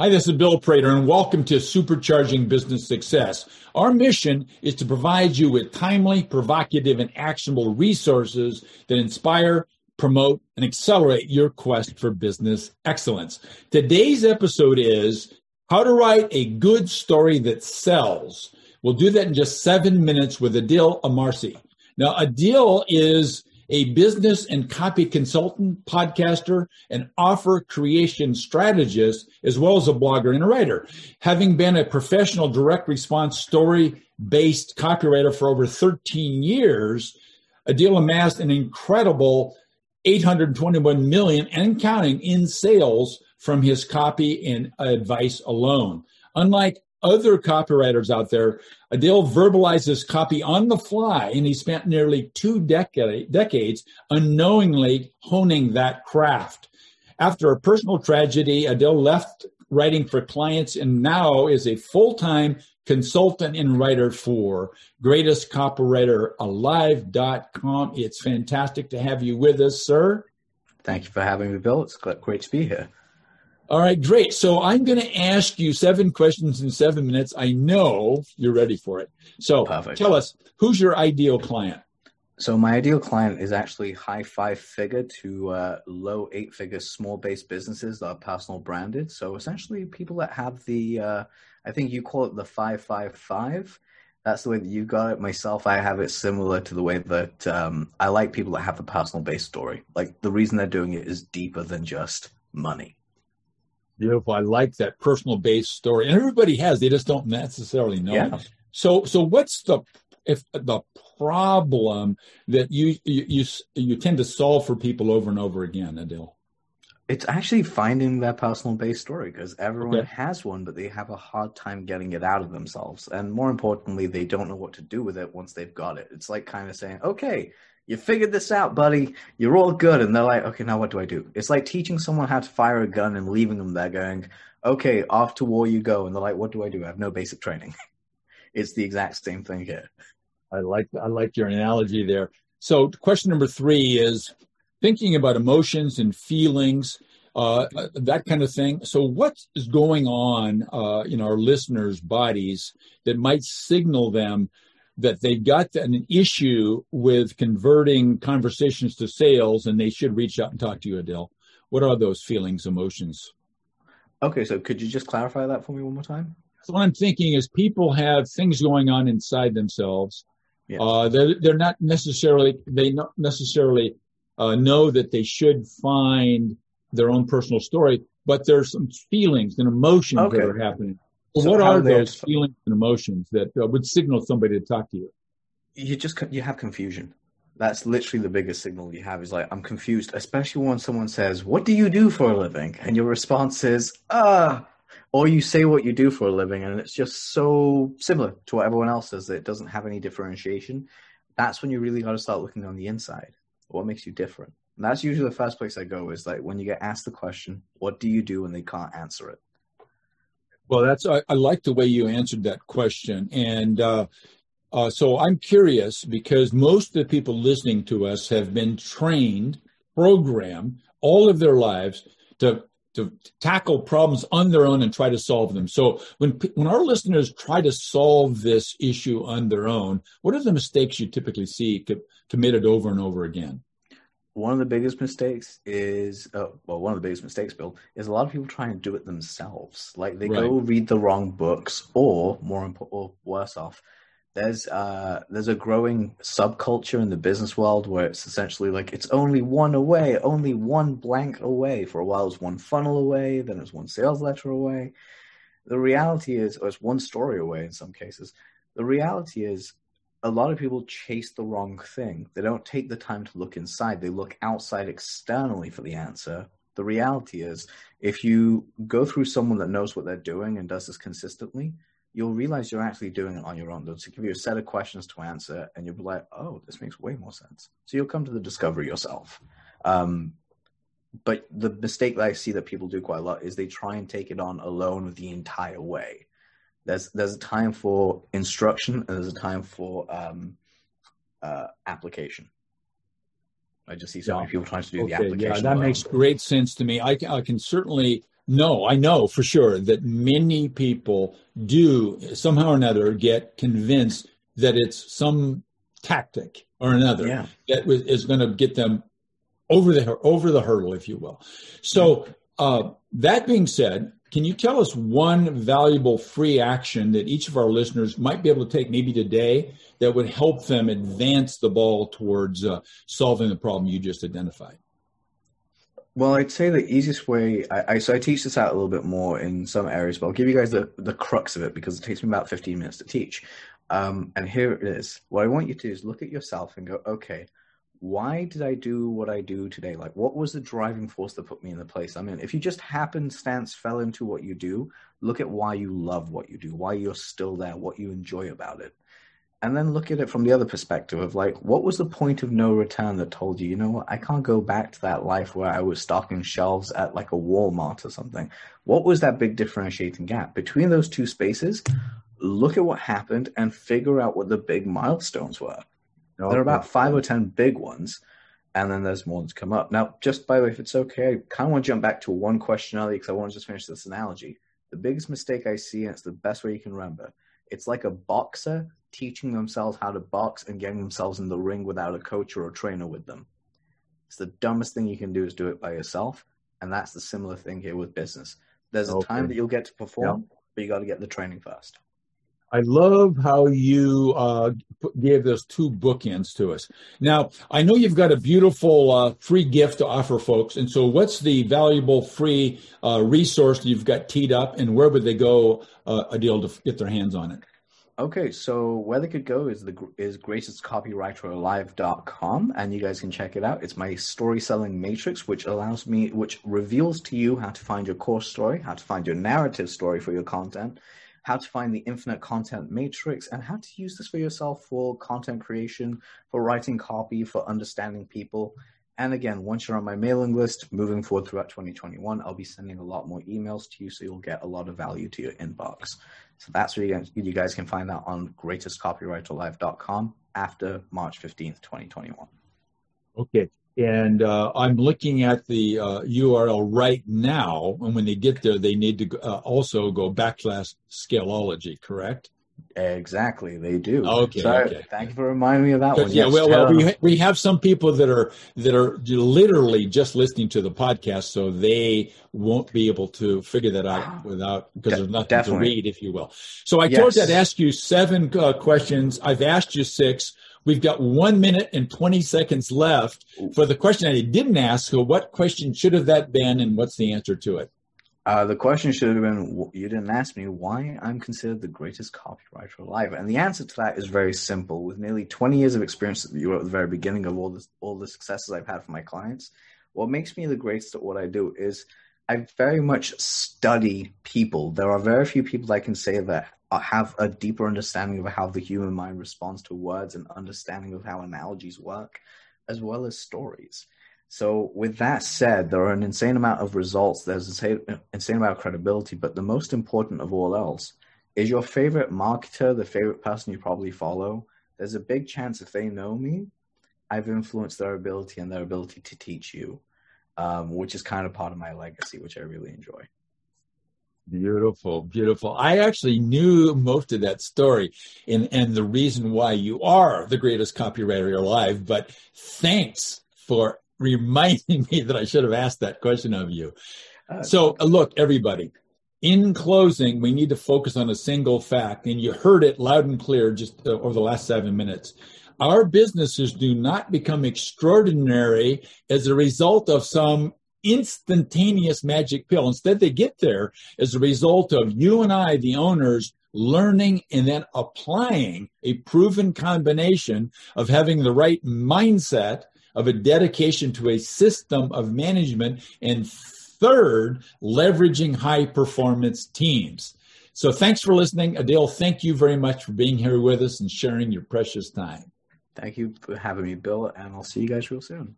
Hi, this is Bill Prater, and welcome to Supercharging Business Success. Our mission is to provide you with timely, provocative, and actionable resources that inspire, promote, and accelerate your quest for business excellence. Today's episode is How to Write a Good Story That Sells. We'll do that in just seven minutes with Adil Amarsi. Now, Adil is a business and copy consultant, podcaster, and offer creation strategist, as well as a blogger and a writer. Having been a professional direct response story based copywriter for over 13 years, Adil amassed an incredible 821 million and counting in sales from his copy and advice alone. Unlike other copywriters out there, uh, Adil verbalizes copy on the fly, and he spent nearly two decade, decades unknowingly honing that craft. After a personal tragedy, Adil left writing for clients and now is a full time consultant and writer for Greatest Copywriter Alive.com. It's fantastic to have you with us, sir. Thank you for having me, Bill. It's great to be here. All right, great. So I'm going to ask you seven questions in seven minutes. I know you're ready for it. So Perfect. tell us, who's your ideal client? So my ideal client is actually high five figure to uh, low eight figure small based businesses that are personal branded. So essentially, people that have the, uh, I think you call it the five five five. That's the way that you got it. Myself, I have it similar to the way that um, I like people that have a personal based story. Like the reason they're doing it is deeper than just money. Beautiful. I like that personal based story. And everybody has, they just don't necessarily know yeah. So so what's the if the problem that you, you you you tend to solve for people over and over again, Adil? It's actually finding that personal based story because everyone okay. has one, but they have a hard time getting it out of themselves. And more importantly, they don't know what to do with it once they've got it. It's like kind of saying, okay, you figured this out, buddy. You're all good. And they're like, okay, now what do I do? It's like teaching someone how to fire a gun and leaving them there going, okay, off to war you go. And they're like, what do I do? I have no basic training. it's the exact same thing here. I like, I like your analogy there. So question number three is thinking about emotions and feelings, uh, that kind of thing. So what is going on, uh, in our listeners' bodies that might signal them that they've got an issue with converting conversations to sales and they should reach out and talk to you, Adil. What are those feelings, emotions? Okay, so could you just clarify that for me one more time? So what I'm thinking is people have things going on inside themselves. Yeah. Uh, they're, they're not necessarily, they not necessarily uh, know that they should find their own personal story, but there's some feelings and emotions okay. that are happening. Well, so what are those feelings and emotions that uh, would signal somebody to talk to you? You just you have confusion. That's literally the biggest signal you have. Is like I'm confused, especially when someone says, "What do you do for a living?" and your response is, "Ah." Or you say what you do for a living, and it's just so similar to what everyone else says that it doesn't have any differentiation. That's when you really got to start looking on the inside. What makes you different? And that's usually the first place I go is like when you get asked the question, "What do you do?" and they can't answer it. Well, that's I, I, like the way you answered that question, and uh, uh, so I'm curious because most of the people listening to us have been trained, programmed all of their lives to to tackle problems on their own and try to solve them. So when when our listeners try to solve this issue on their own, what are the mistakes you typically see committed over and over again? One of the biggest mistakes is uh, well one of the biggest mistakes bill is a lot of people trying to do it themselves. Like they right. go read the wrong books or more or worse off there's uh there's a growing subculture in the business world where it's essentially like it's only one away only one blank away. For a while it's one funnel away then it's one sales letter away. The reality is or it's one story away in some cases. The reality is a lot of people chase the wrong thing. They don't take the time to look inside. They look outside externally for the answer. The reality is, if you go through someone that knows what they're doing and does this consistently, you'll realize you're actually doing it on your own. They'll give you a set of questions to answer, and you'll be like, oh, this makes way more sense. So you'll come to the discovery yourself. Um, but the mistake that I see that people do quite a lot is they try and take it on alone the entire way there's there's a time for instruction and there's a time for um, uh, application. I just see so yeah. many people trying to do okay, the application. Yeah, that makes great sense to me. I, I can certainly no, I know for sure that many people do somehow or another get convinced that it's some tactic or another yeah. that is going to get them over the over the hurdle, if you will. So uh, that being said, can you tell us one valuable free action that each of our listeners might be able to take maybe today that would help them advance the ball towards uh, solving the problem you just identified? Well, I'd say the easiest way. I, I, so I teach this out a little bit more in some areas, but I'll give you guys the the crux of it because it takes me about fifteen minutes to teach. Um, and here it is. What I want you to do is look at yourself and go, okay, why did I do what I do today? Like, what was the driving force that put me in the place I'm in? If you just happenstance fell into what you do, look at why you love what you do, why you're still there, what you enjoy about it. And then look at it from the other perspective of like what was the point of no return that told you you know what? I can't go back to that life where i was stocking shelves at like a walmart or something. What was that big differentiating gap? Between those two spaces look at what happened and figure out what the big milestones were there are about five or ten big ones and then there's more to come up now just by the way if it's okay i kind of want to jump back to one question earlier because i want to just finish this analogy the biggest mistake i see and it's the best way you can remember it's like a boxer teaching themselves how to box and getting themselves in the ring without a coach or a trainer with them. It's the dumbest thing you can do is do it by yourself. And that's the similar thing here with business. There's a okay. time that you'll get to perform, yep. but you got to get the training first. I love how you uh, gave those two bookends to us. Now, I know you've got a beautiful uh, free gift to offer folks. And so, what's the valuable free uh, resource you've got teed up, and where would they go, uh, deal to get their hands on it? Okay, so where they could go is the is greatestcopywriteralive.com and you guys can check it out. It's my story selling matrix which allows me which reveals to you how to find your core story, how to find your narrative story for your content, how to find the infinite content matrix and how to use this for yourself for content creation, for writing copy, for understanding people. And again, once you're on my mailing list, moving forward throughout 2021, I'll be sending a lot more emails to you so you'll get a lot of value to your inbox. So that's where you guys, you guys can find that on greatestcopywriteralive.com after March 15th, 2021. Okay. And uh, I'm looking at the uh, URL right now. And when they get there, they need to uh, also go backslash scaleology, correct? Exactly, they do. Okay, Sorry, okay. Thank you for reminding me of that one. Yeah, yes, well, well we, we have some people that are that are literally just listening to the podcast, so they won't be able to figure that out without because De- there's nothing definitely. to read, if you will. So I yes. told you I'd ask you seven uh, questions. I've asked you six. We've got one minute and 20 seconds left for the question I didn't ask. So what question should have that been, and what's the answer to it? Uh, the question should have been you didn't ask me why I'm considered the greatest copywriter alive. And the answer to that is very simple. With nearly 20 years of experience you were at the very beginning of all this, all the successes I've had for my clients, what makes me the greatest at what I do is I very much study people. There are very few people I can say that have a deeper understanding of how the human mind responds to words and understanding of how analogies work, as well as stories. So, with that said, there are an insane amount of results. There's an insane amount of credibility, but the most important of all else is your favorite marketer, the favorite person you probably follow. There's a big chance if they know me, I've influenced their ability and their ability to teach you, um, which is kind of part of my legacy, which I really enjoy. Beautiful, beautiful. I actually knew most of that story and, and the reason why you are the greatest copywriter alive, but thanks for reminding me that I should have asked that question of you. Uh, so, uh, look, everybody, in closing, we need to focus on a single fact, and you heard it loud and clear just uh, over the last seven minutes. Our businesses do not become extraordinary as a result of some instantaneous magic pill. Instead, they get there as a result of you and I, the owners, learning and then applying a proven combination of having the right mindset of a dedication to a system of management, and third, leveraging high performance teams. So thanks for listening. Adil, thank you very much for being here with us and sharing your precious time. Thank you for having me, Bill, and I'll see you guys real soon.